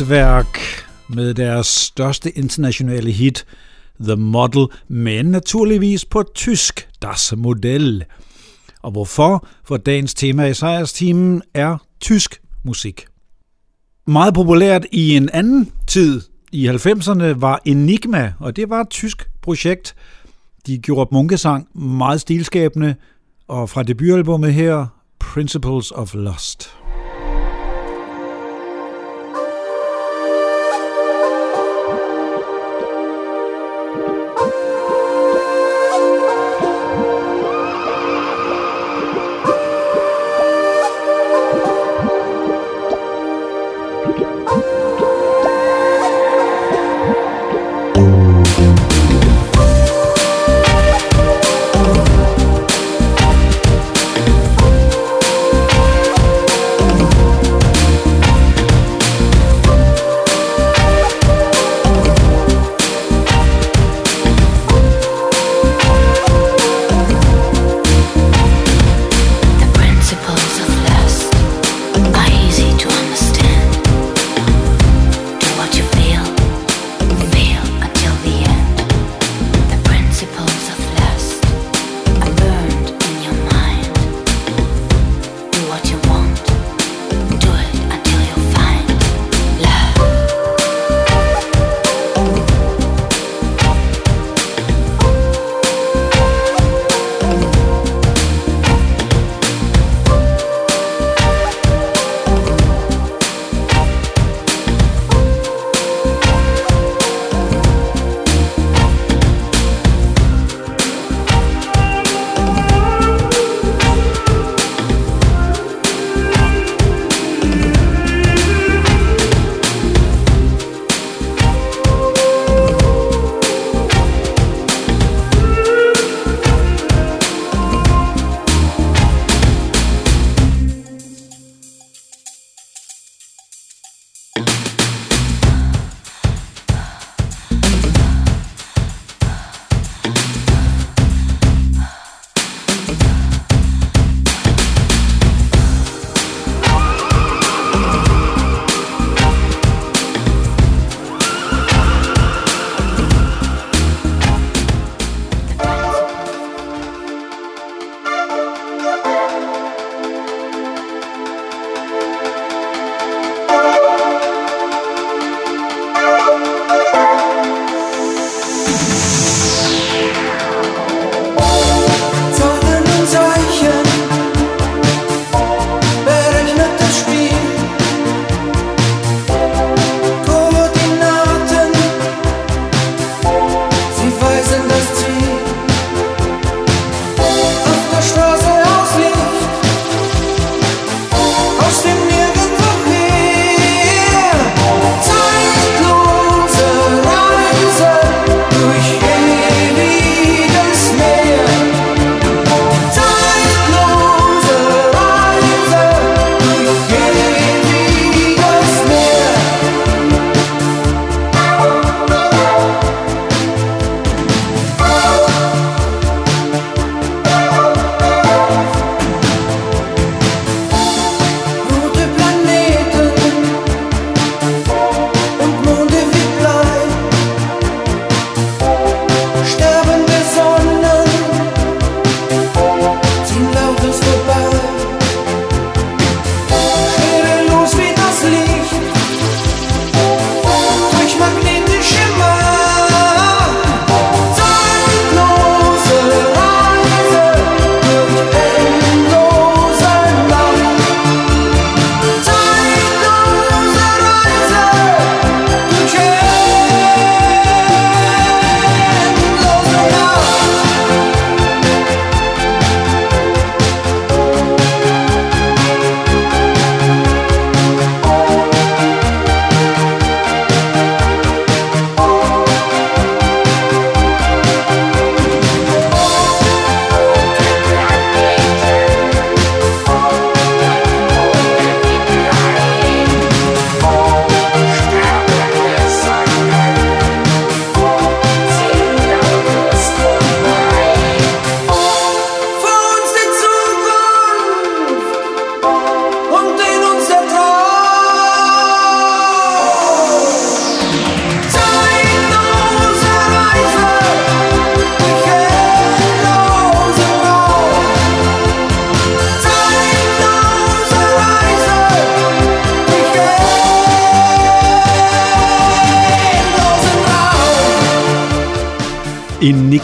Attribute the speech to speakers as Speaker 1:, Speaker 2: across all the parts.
Speaker 1: Kraftværk med deres største internationale hit, The Model, men naturligvis på tysk, Das Modell. Og hvorfor? For dagens tema i sejrstimen er tysk musik. Meget populært i en anden tid i 90'erne var Enigma, og det var et tysk projekt. De gjorde munkesang meget stilskabende, og fra debutalbummet her, Principles of Lust.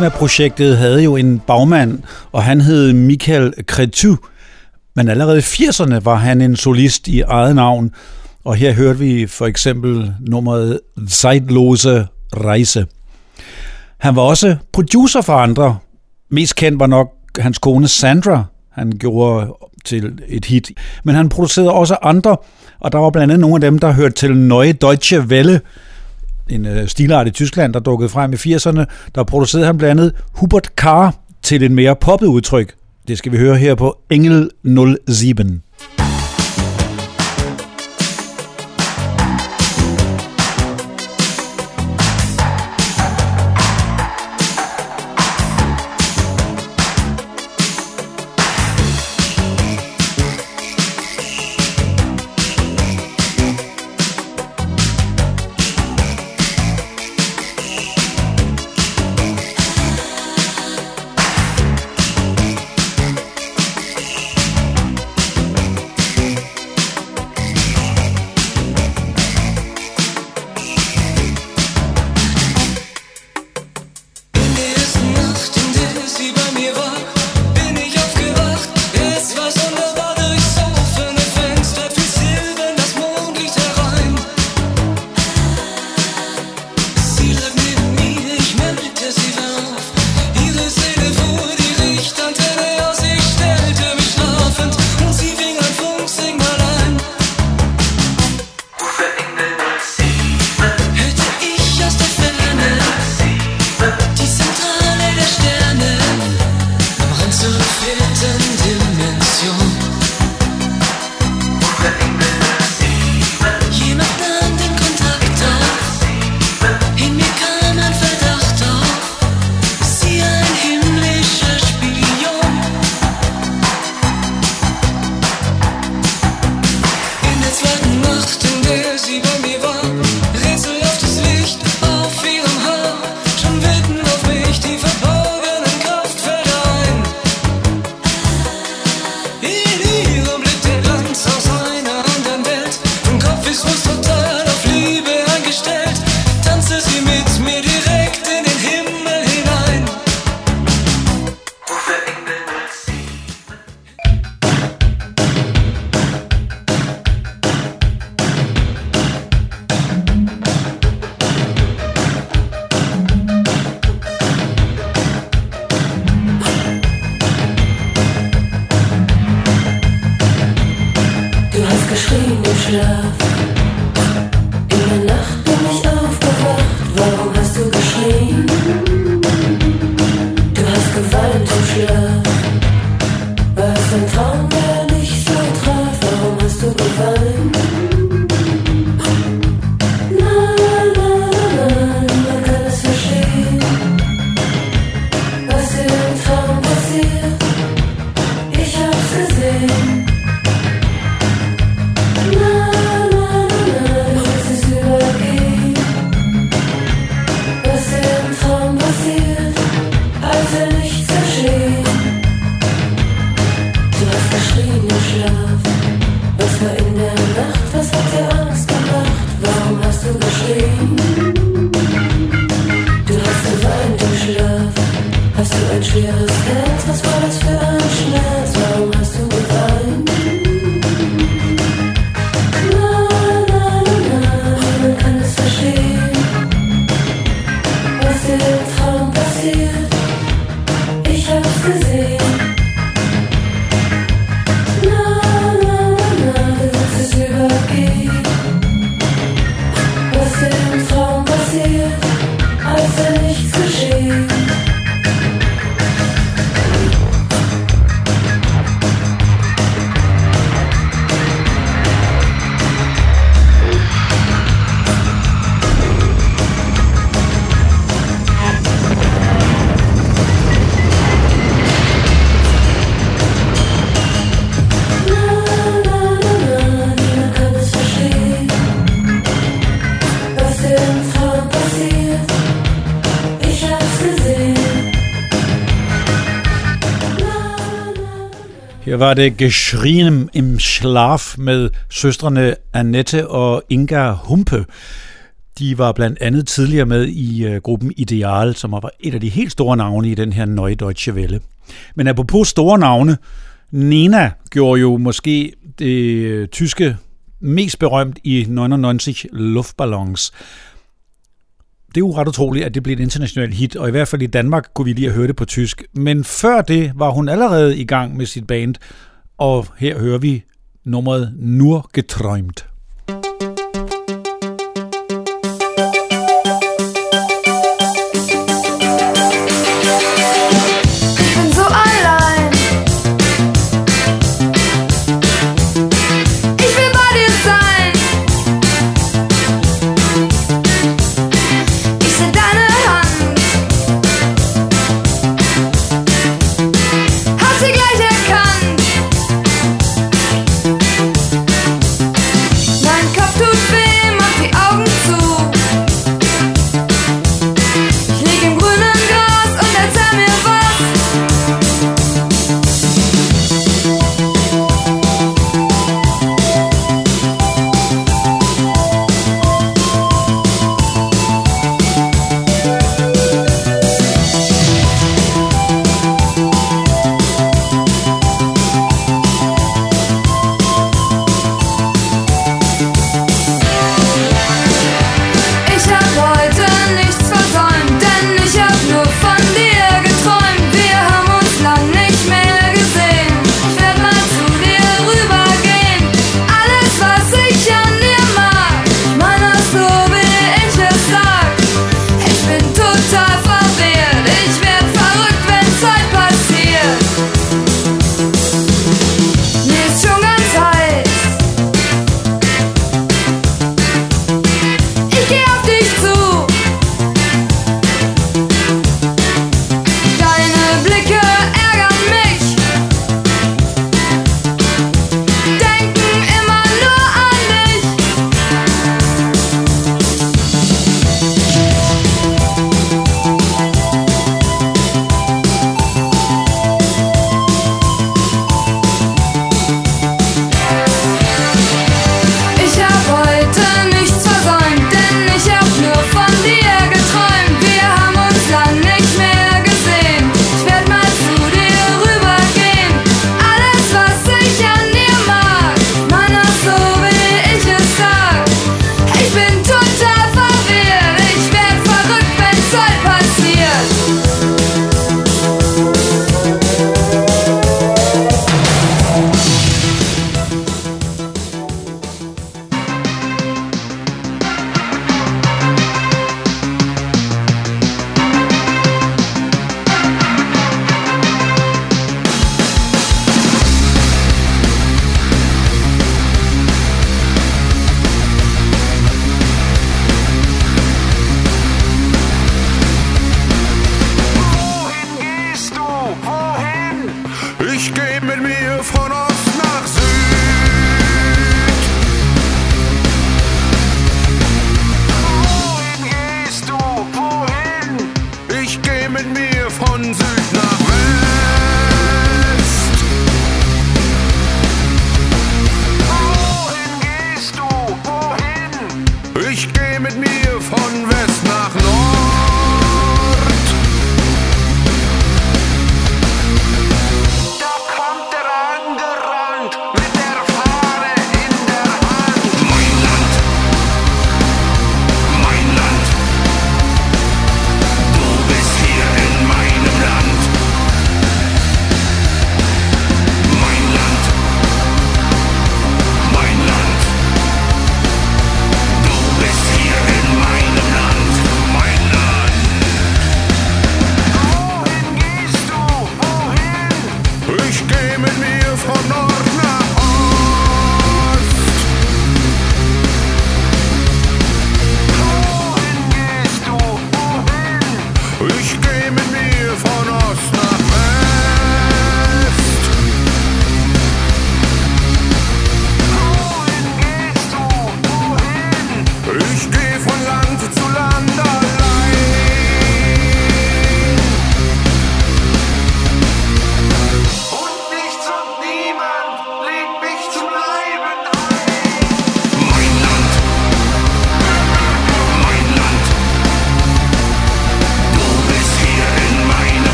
Speaker 1: Enigma-projektet havde jo en bagmand, og han hed Michael Cretu. Men allerede i 80'erne var han en solist i eget navn, og her hørte vi for eksempel nummeret Zeitlose Rejse. Han var også producer for andre. Mest kendt var nok hans kone Sandra, han gjorde til et hit. Men han producerede også andre, og der var blandt andet nogle af dem, der hørte til Neue Deutsche Welle, en øh, stilart i Tyskland, der dukkede frem i 80'erne. Der producerede han blandt andet Hubert Carr til en mere poppet udtryk. Det skal vi høre her på Engel 07. var det Geschrien im Schlaf med søstrene Annette og Inga Humpe. De var blandt andet tidligere med i øh, gruppen Ideal, som var et af de helt store navne i den her Neue Deutsche Welle. Men apropos store navne, Nena gjorde jo måske det øh, tyske mest berømt i 99 Luftballons. Det er jo ret utroligt, at det blev et internationalt hit, og i hvert fald i Danmark kunne vi lige have hørt det på tysk. Men før det var hun allerede i gang med sit band, og her hører vi nummeret Nur geträumt.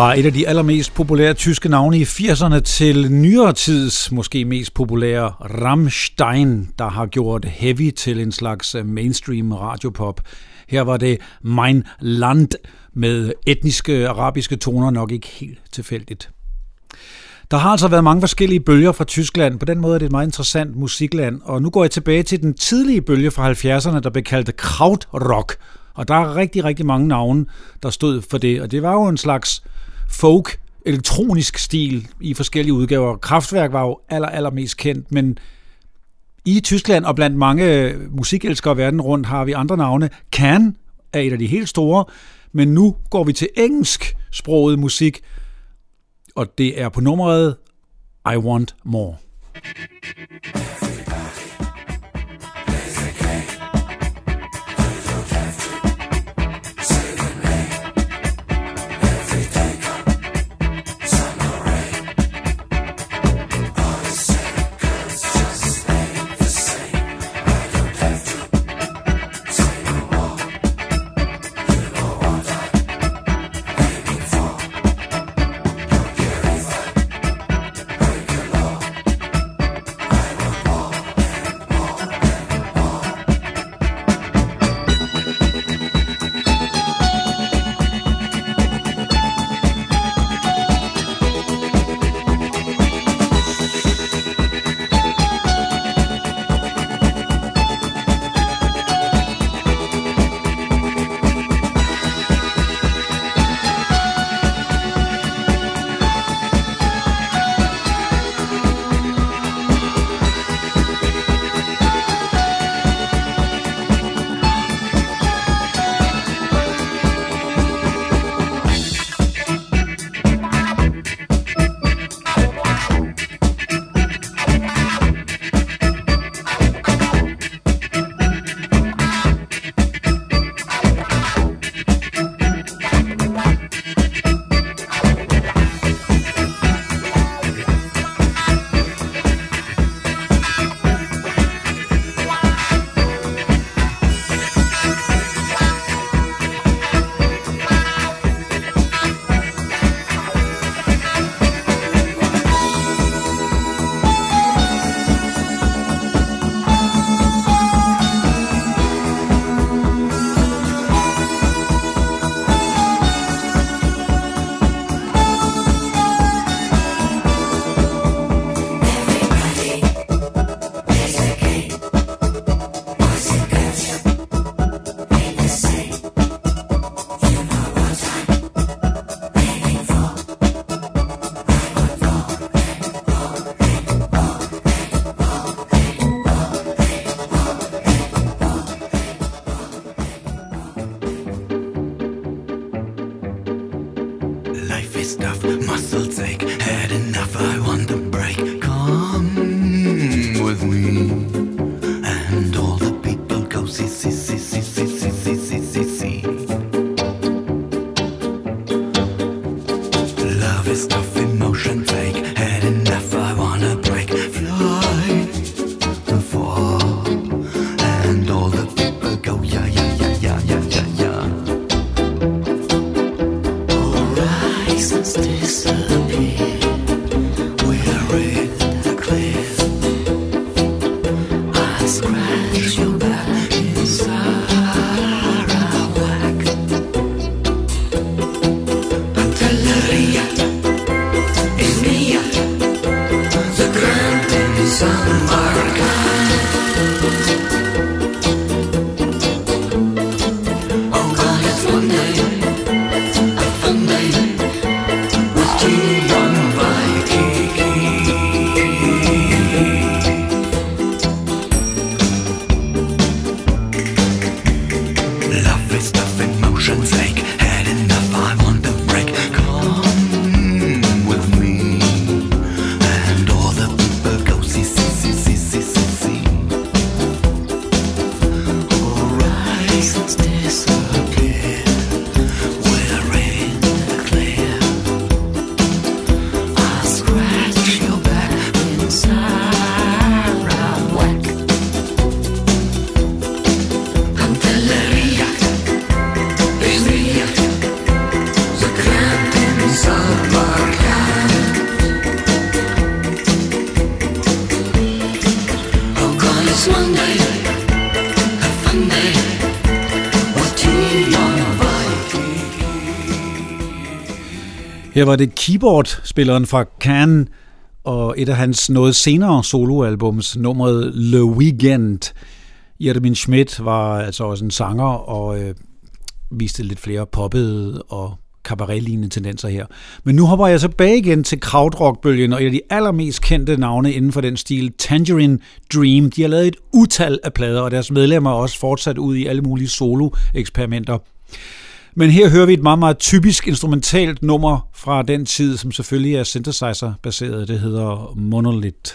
Speaker 1: Fra et af de allermest populære tyske navne i 80'erne til nyere tids måske mest populære Rammstein, der har gjort heavy til en slags mainstream radiopop. Her var det Mein Land med etniske arabiske toner nok ikke helt tilfældigt. Der har altså været mange forskellige bølger fra Tyskland. På den måde er det et meget interessant musikland. Og nu går jeg tilbage til den tidlige bølge fra 70'erne, der blev kaldt krautrock. Og der er rigtig, rigtig mange navne, der stod for det. Og det var jo en slags folk, elektronisk stil i forskellige udgaver. Kraftværk var jo aller, allermest kendt, men i Tyskland og blandt mange musikelskere verden rundt har vi andre navne. Can er et af de helt store, men nu går vi til engelsk sproget musik, og det er på nummeret I Want More.
Speaker 2: this nothing.
Speaker 1: Her var det keyboardspilleren fra Can og et af hans noget senere soloalbums, nummeret Le Weekend. Jermin Schmidt var altså også en sanger og øh, viste lidt flere poppede og cabaret tendenser her. Men nu hopper jeg tilbage igen til krautrockbølgen, og et af de allermest kendte navne inden for den stil, Tangerine Dream. De har lavet et utal af plader, og deres medlemmer er også fortsat ud i alle mulige solo-eksperimenter. Men her hører vi et meget, meget typisk instrumentalt nummer fra den tid, som selvfølgelig er synthesizer-baseret. Det hedder Monolith.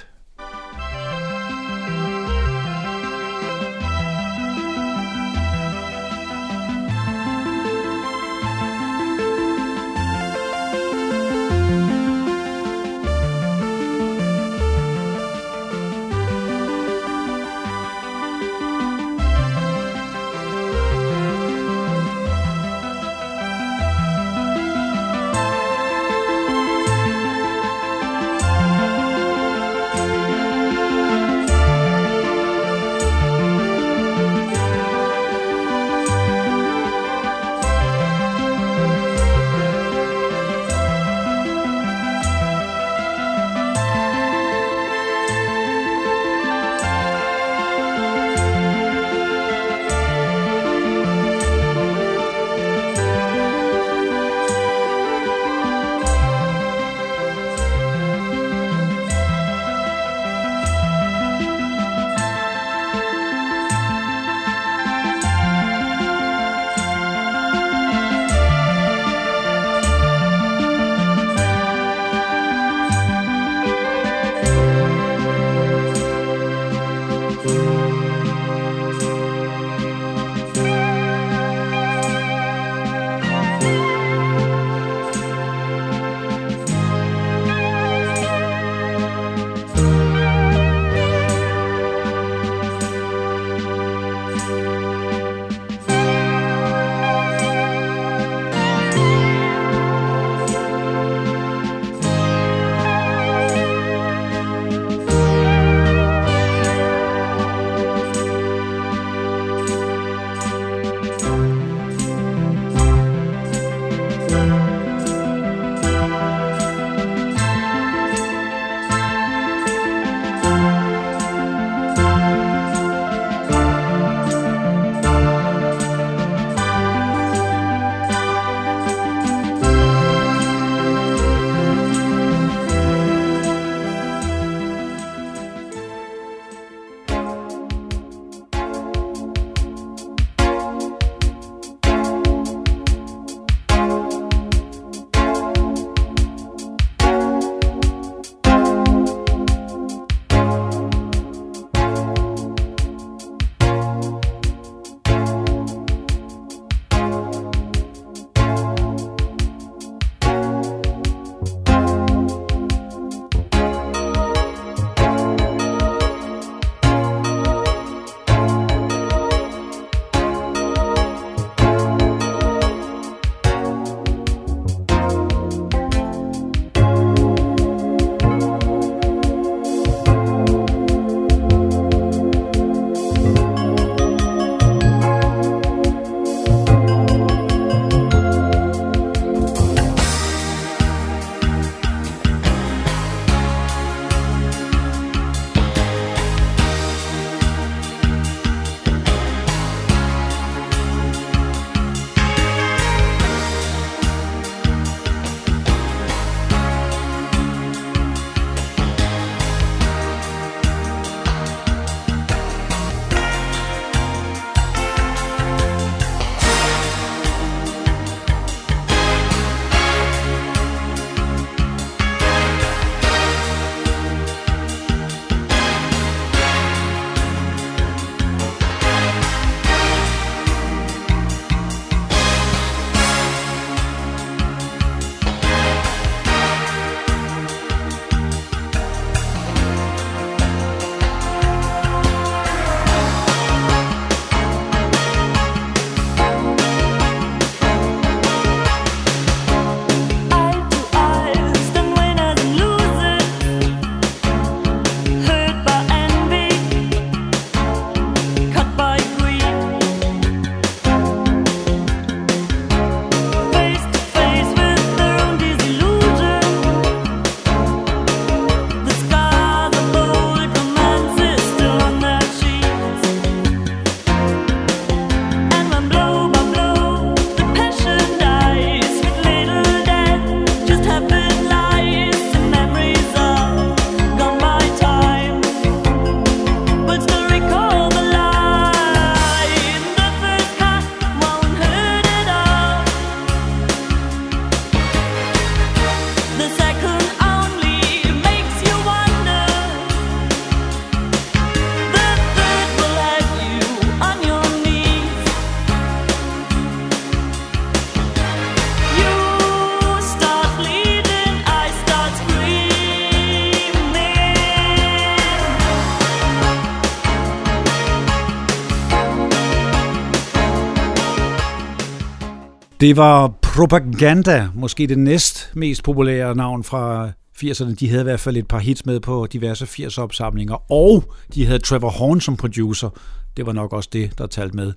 Speaker 1: Det var Propaganda, måske det næst mest populære navn fra 80'erne. De havde i hvert fald et par hits med på diverse 80'er-opsamlinger, og de havde Trevor Horn som producer. Det var nok også det, der talte med.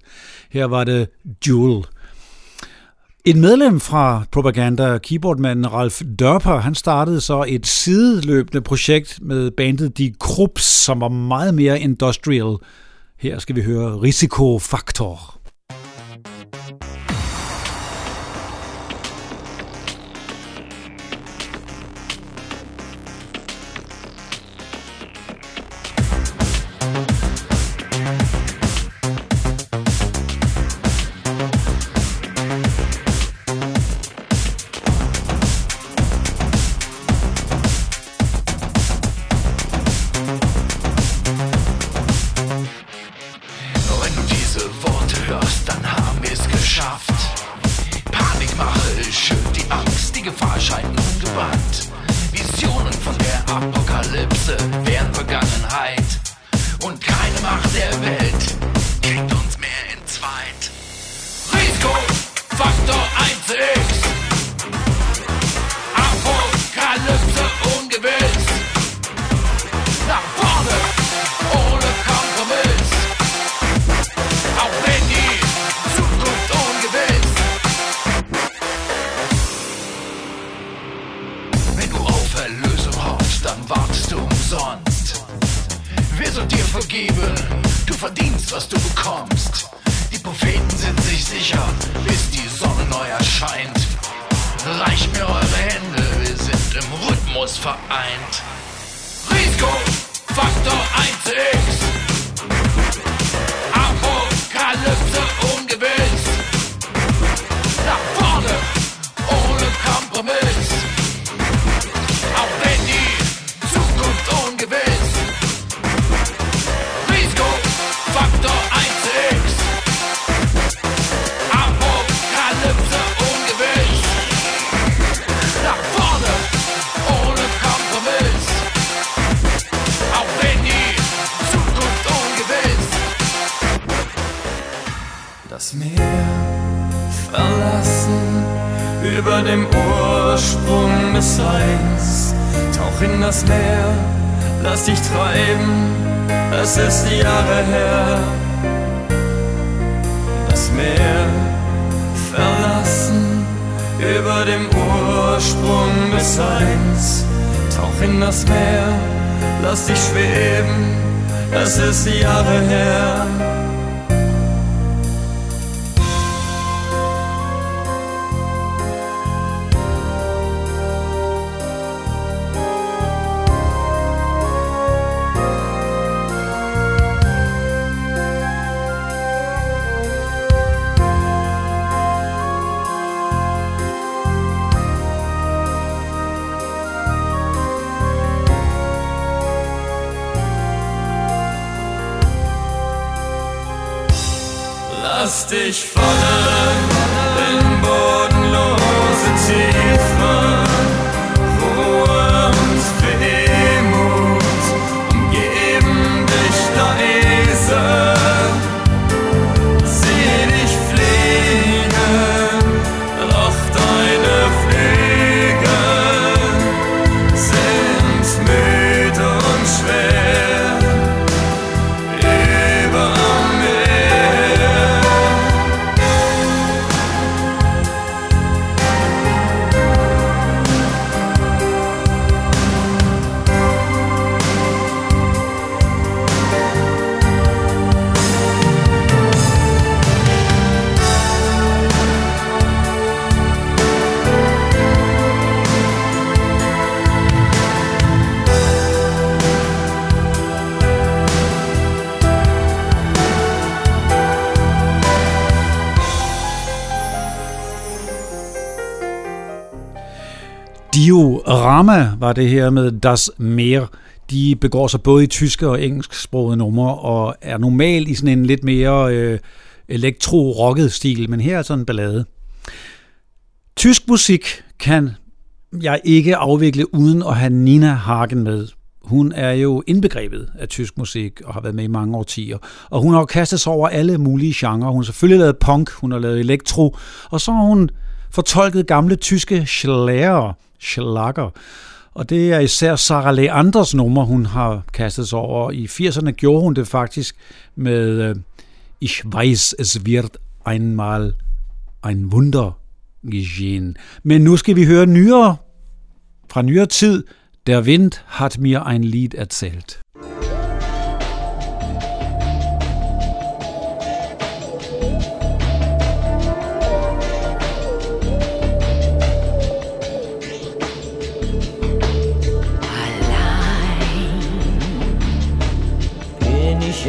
Speaker 1: Her var det Jewel. En medlem fra Propaganda, keyboardmanden Ralf Dörper, han startede så et sideløbende projekt med bandet De Krups, som var meget mere industrial. Her skal vi høre Risikofaktor.
Speaker 3: vergeben. Du verdienst, was du bekommst. Die Propheten sind sich sicher, bis die Sonne neu erscheint. Reicht mir eure Hände, wir sind im Rhythmus vereint. Risiko, Faktor 1x.
Speaker 4: über dem Ursprung des Seins. Tauch in das Meer, lass dich treiben, es ist die Jahre her. Das Meer verlassen, über dem Ursprung des Seins. Tauch in das Meer, lass dich schweben, es ist die Jahre her.
Speaker 1: Det her med Das Meer. De begår sig både i tyske og engelsksprogede numre, og er normalt i sådan en lidt mere øh, elektro-rocket stil, men her er sådan en ballade. Tysk musik kan jeg ikke afvikle uden at have Nina Hagen med. Hun er jo indbegrebet af tysk musik og har været med i mange årtier. Og hun har jo kastet sig over alle mulige genrer. Hun har selvfølgelig lavet punk, hun har lavet elektro, og så har hun fortolket gamle tyske schlager, schlager. Og det er især Sarah Leanders nummer, hun har kastet sig over. I 80'erne gjorde hun det faktisk med øh, Ich weiß, es wird einmal ein Wunder geschehen. Men nu skal vi høre nyere, fra nyere tid, Der Wind hat mir ein Lied erzählt.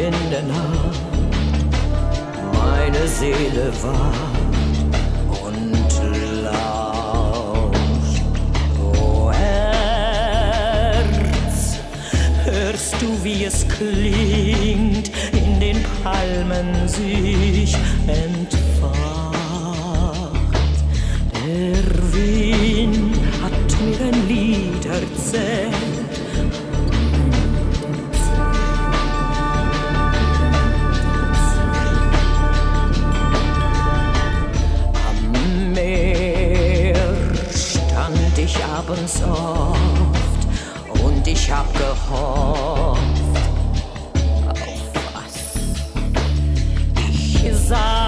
Speaker 5: In der Nacht, meine Seele wacht und lauscht. Hörst du, wie es klingt, in den Palmen sich entfacht. Der Wind hat mir ein Lied erzählt abends oft. Und ich hab gehofft auf was. Ich sah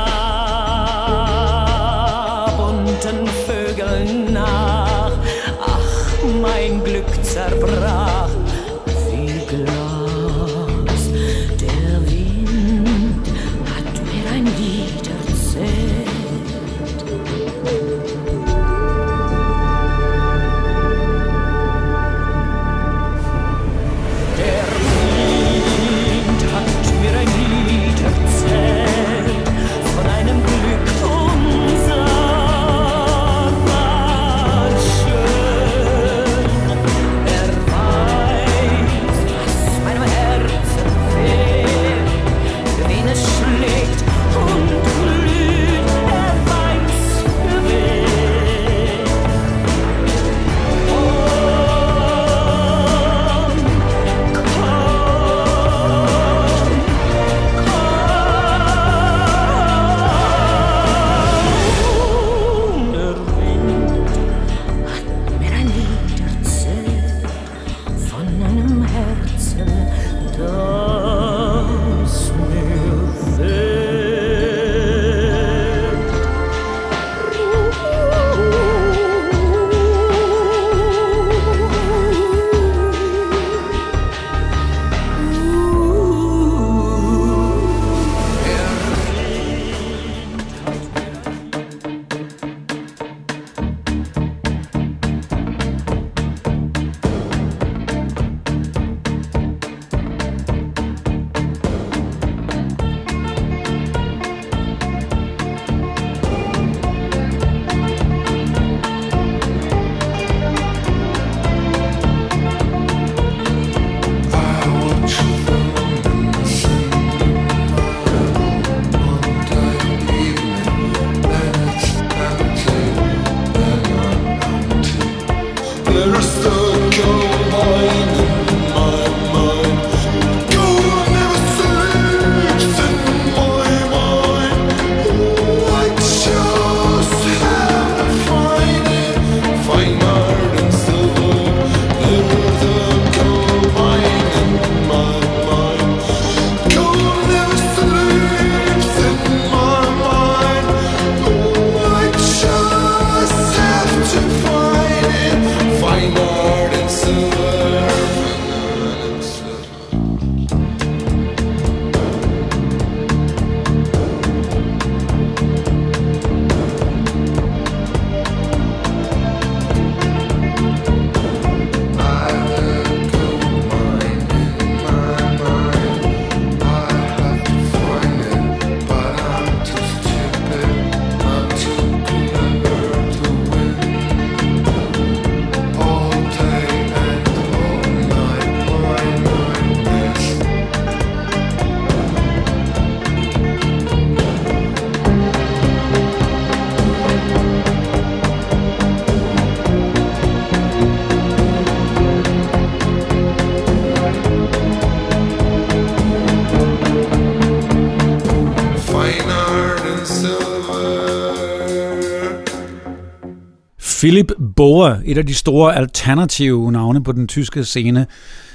Speaker 1: Philip Boer, et af de store alternative navne på den tyske scene.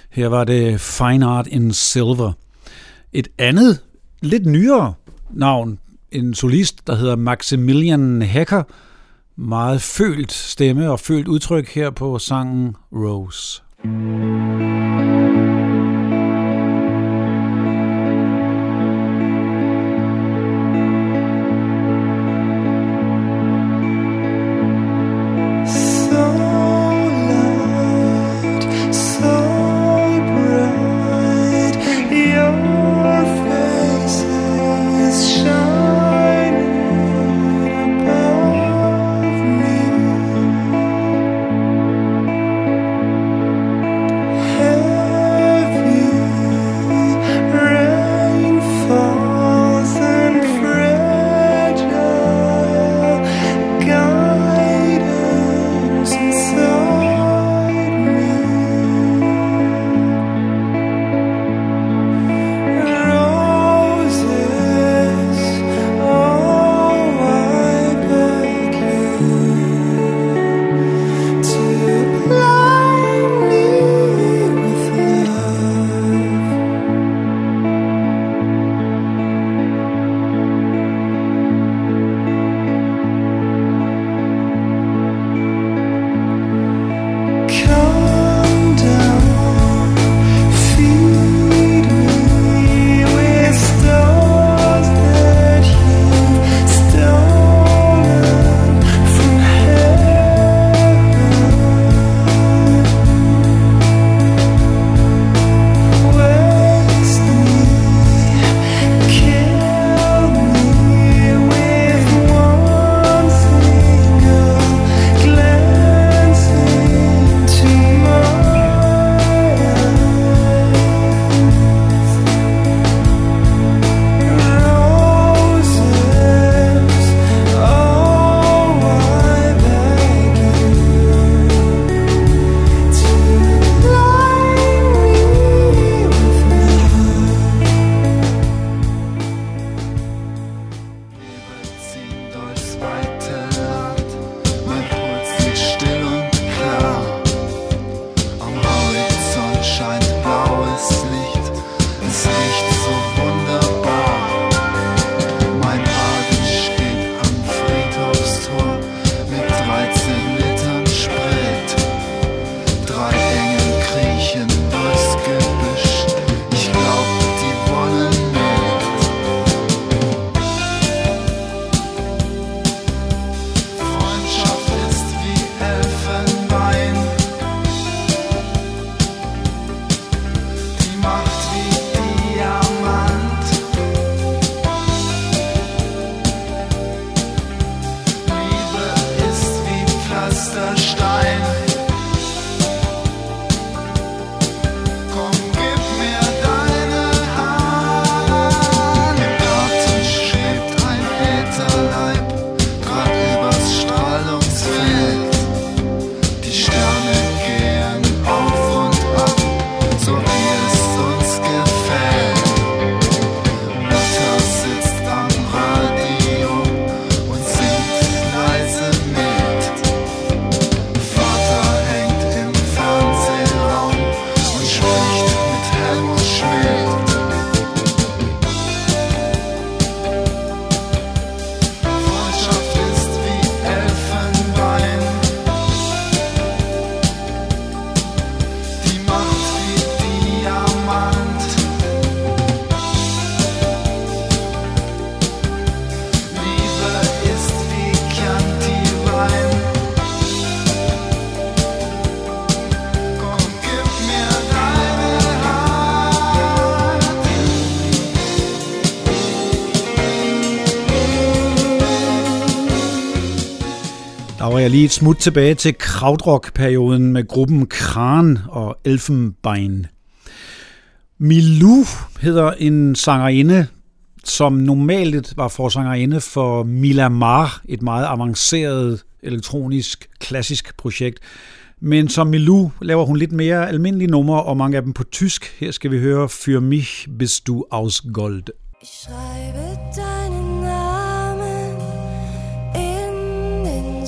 Speaker 1: Her var det Fine Art in Silver. Et andet, lidt nyere navn, en solist, der hedder Maximilian Hecker. Meget følt stemme og følt udtryk her på sangen Rose. Jeg lige et smut tilbage til krautrock-perioden med gruppen Kran og Elfenbein. Milou hedder en sangerinde, som normalt var forsangerinde for Milamar, et meget avanceret elektronisk klassisk projekt. Men som Milou laver hun lidt mere almindelige numre, og mange af dem på tysk. Her skal vi høre Für mich bist du aus Gold. Ich
Speaker 6: schreibe deinen Namen in den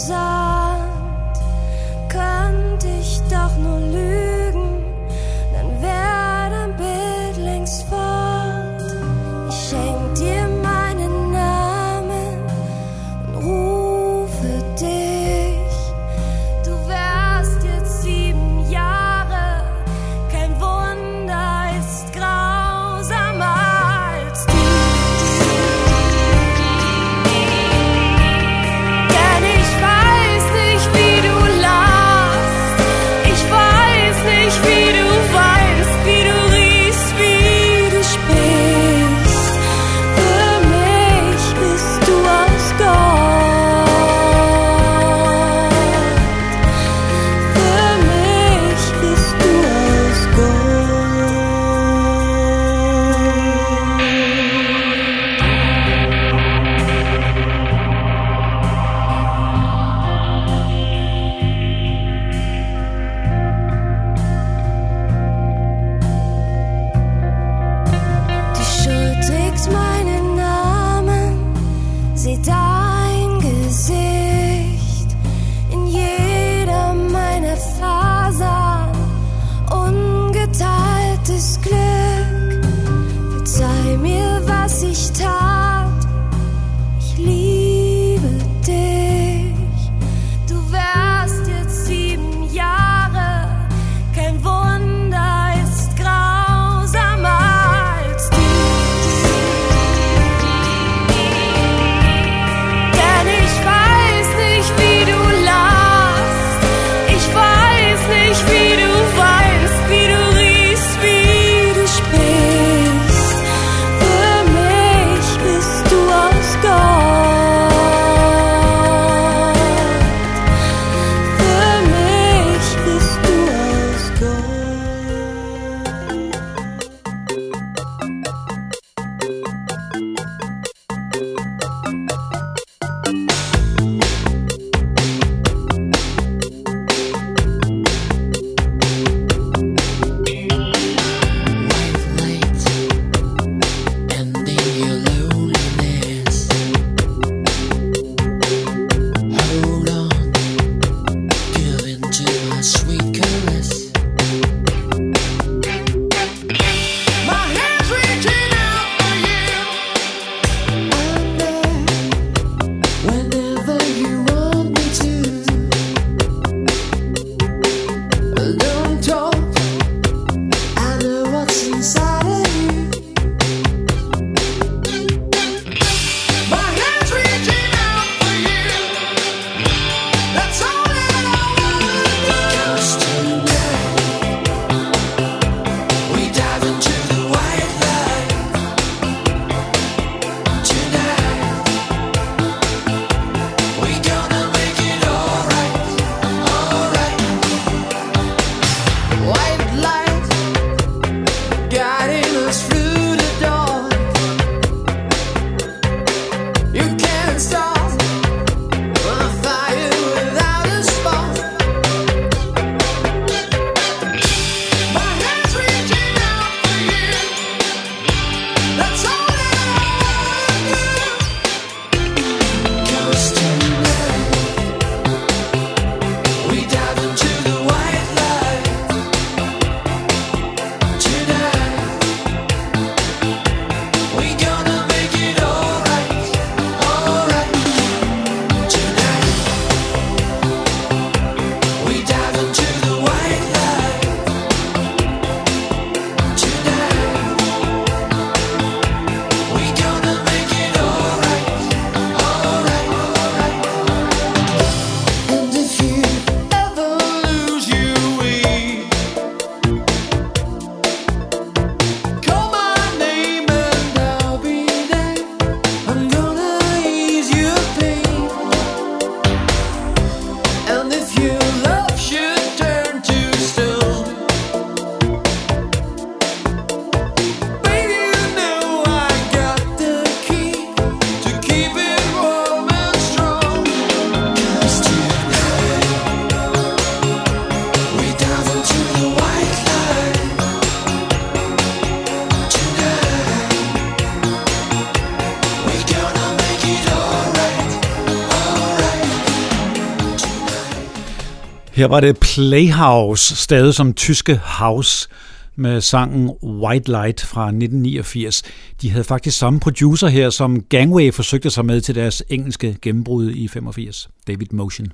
Speaker 1: Her var det Playhouse, stadig som tyske house, med sangen White Light fra 1989. De havde faktisk samme producer her, som Gangway forsøgte sig med til deres engelske gennembrud i 85, David Motion.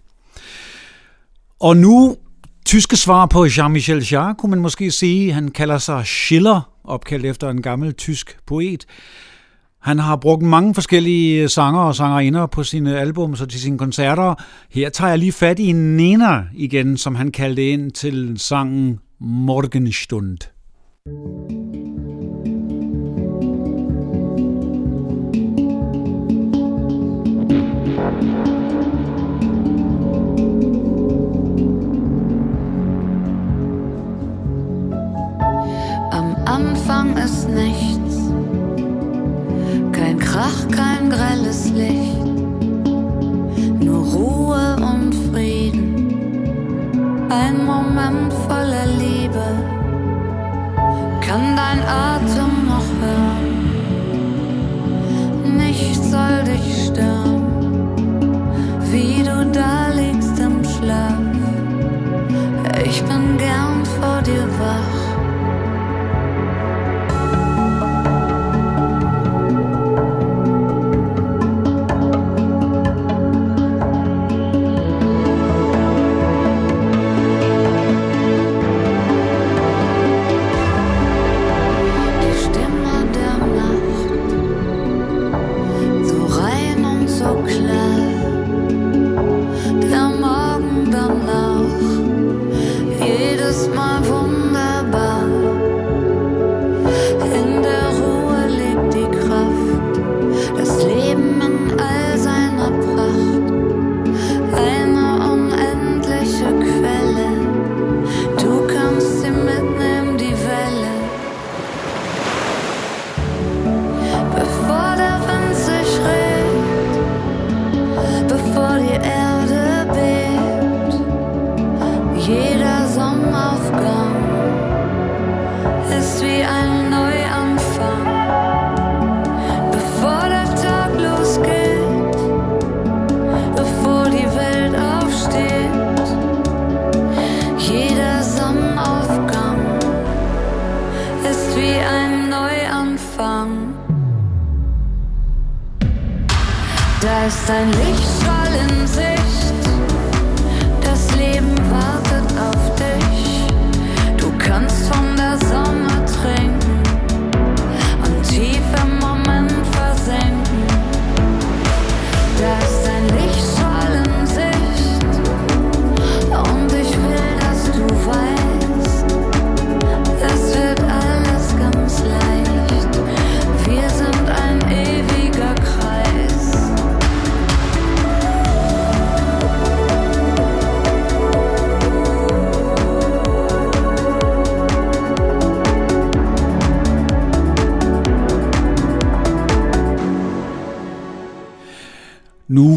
Speaker 1: Og nu tyske svar på Jean-Michel Jarre, kunne man måske sige. Han kalder sig Schiller, opkaldt efter en gammel tysk poet. Han har brugt mange forskellige øh, sanger og sangerinder på sine album og til sine koncerter. Her tager jeg lige fat i Nena igen, som han kaldte ind til sangen Morgenstund. Am
Speaker 7: Krach, kein grelles Licht, nur Ruhe und Frieden, ein Moment voller Liebe kann dein Atem noch hören. Nichts soll dich stören, wie du da liegst im Schlaf. Ich bin gern vor dir wach.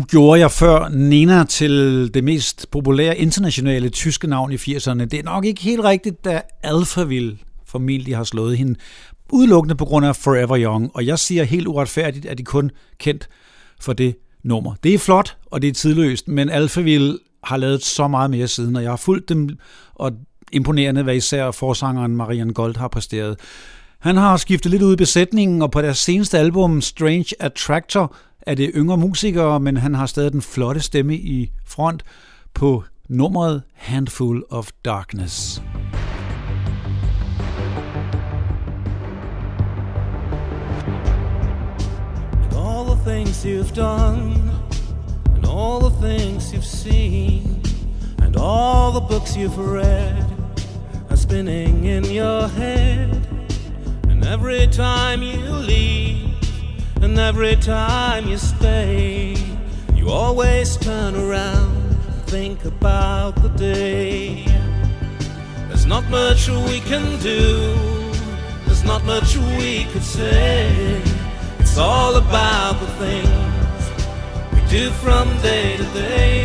Speaker 1: Gjorde jeg før Nena til det mest populære internationale tyske navn i 80'erne. Det er nok ikke helt rigtigt, da Alphaville formentlig har slået hende udelukkende på grund af Forever Young, og jeg siger helt uretfærdigt, at de kun kendt for det nummer. Det er flot, og det er tidløst, men Alphaville har lavet så meget mere siden, og jeg har fulgt dem, og imponerende, hvad især forsangeren Marian Gold har præsteret. Han har skiftet lidt ud i besætningen, og på deres seneste album, Strange Attractor, er det yngre musikere, men han har stadig den flotte stemme i front på nummeret Handful of Darkness.
Speaker 8: And all the things you've done, and all the things you've seen, and all the books you've read are spinning in your head. And every time you leave, And every time you stay, you always turn around and think about the day. There's not much we can do, there's not much we could say. It's all about the things we do from day to day,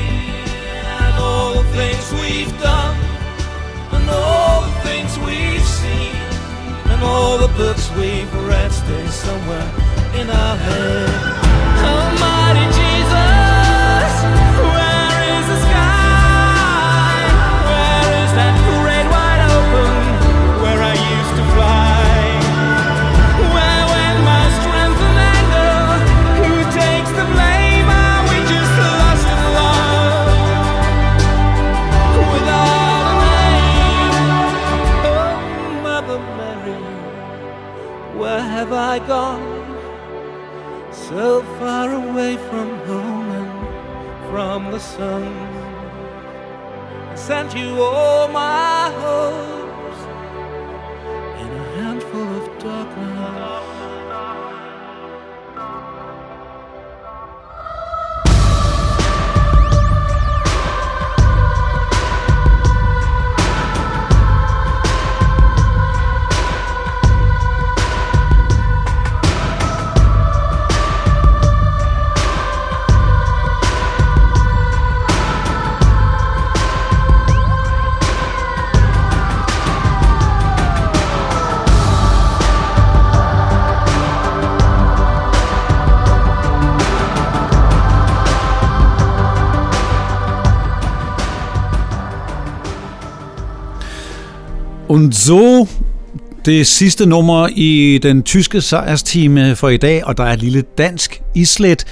Speaker 8: and all the things we've done, and all the things we've seen, and all the books we've read stay somewhere in our head. Almighty Jesus, where is the sky? Where is that great wide open where I used to fly? Where went my strength and? Who takes the blame? Are we just lost in love? Without a name. Oh, Mother Mary, where have I gone? Sun. I sent you all my hopes
Speaker 1: Und so det sidste nummer i den tyske sejrstime for i dag, og der er et lille dansk islet.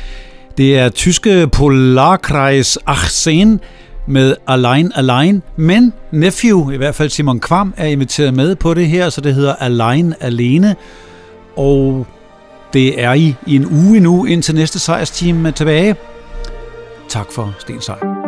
Speaker 1: Det er tyske Polarkreis 18 med Allein Allein, men Nephew, i hvert fald Simon Kvam, er inviteret med på det her, så det hedder Allein Alene. Og det er I i en uge nu, indtil næste sejrsteam tilbage. Tak for Sten Sejr.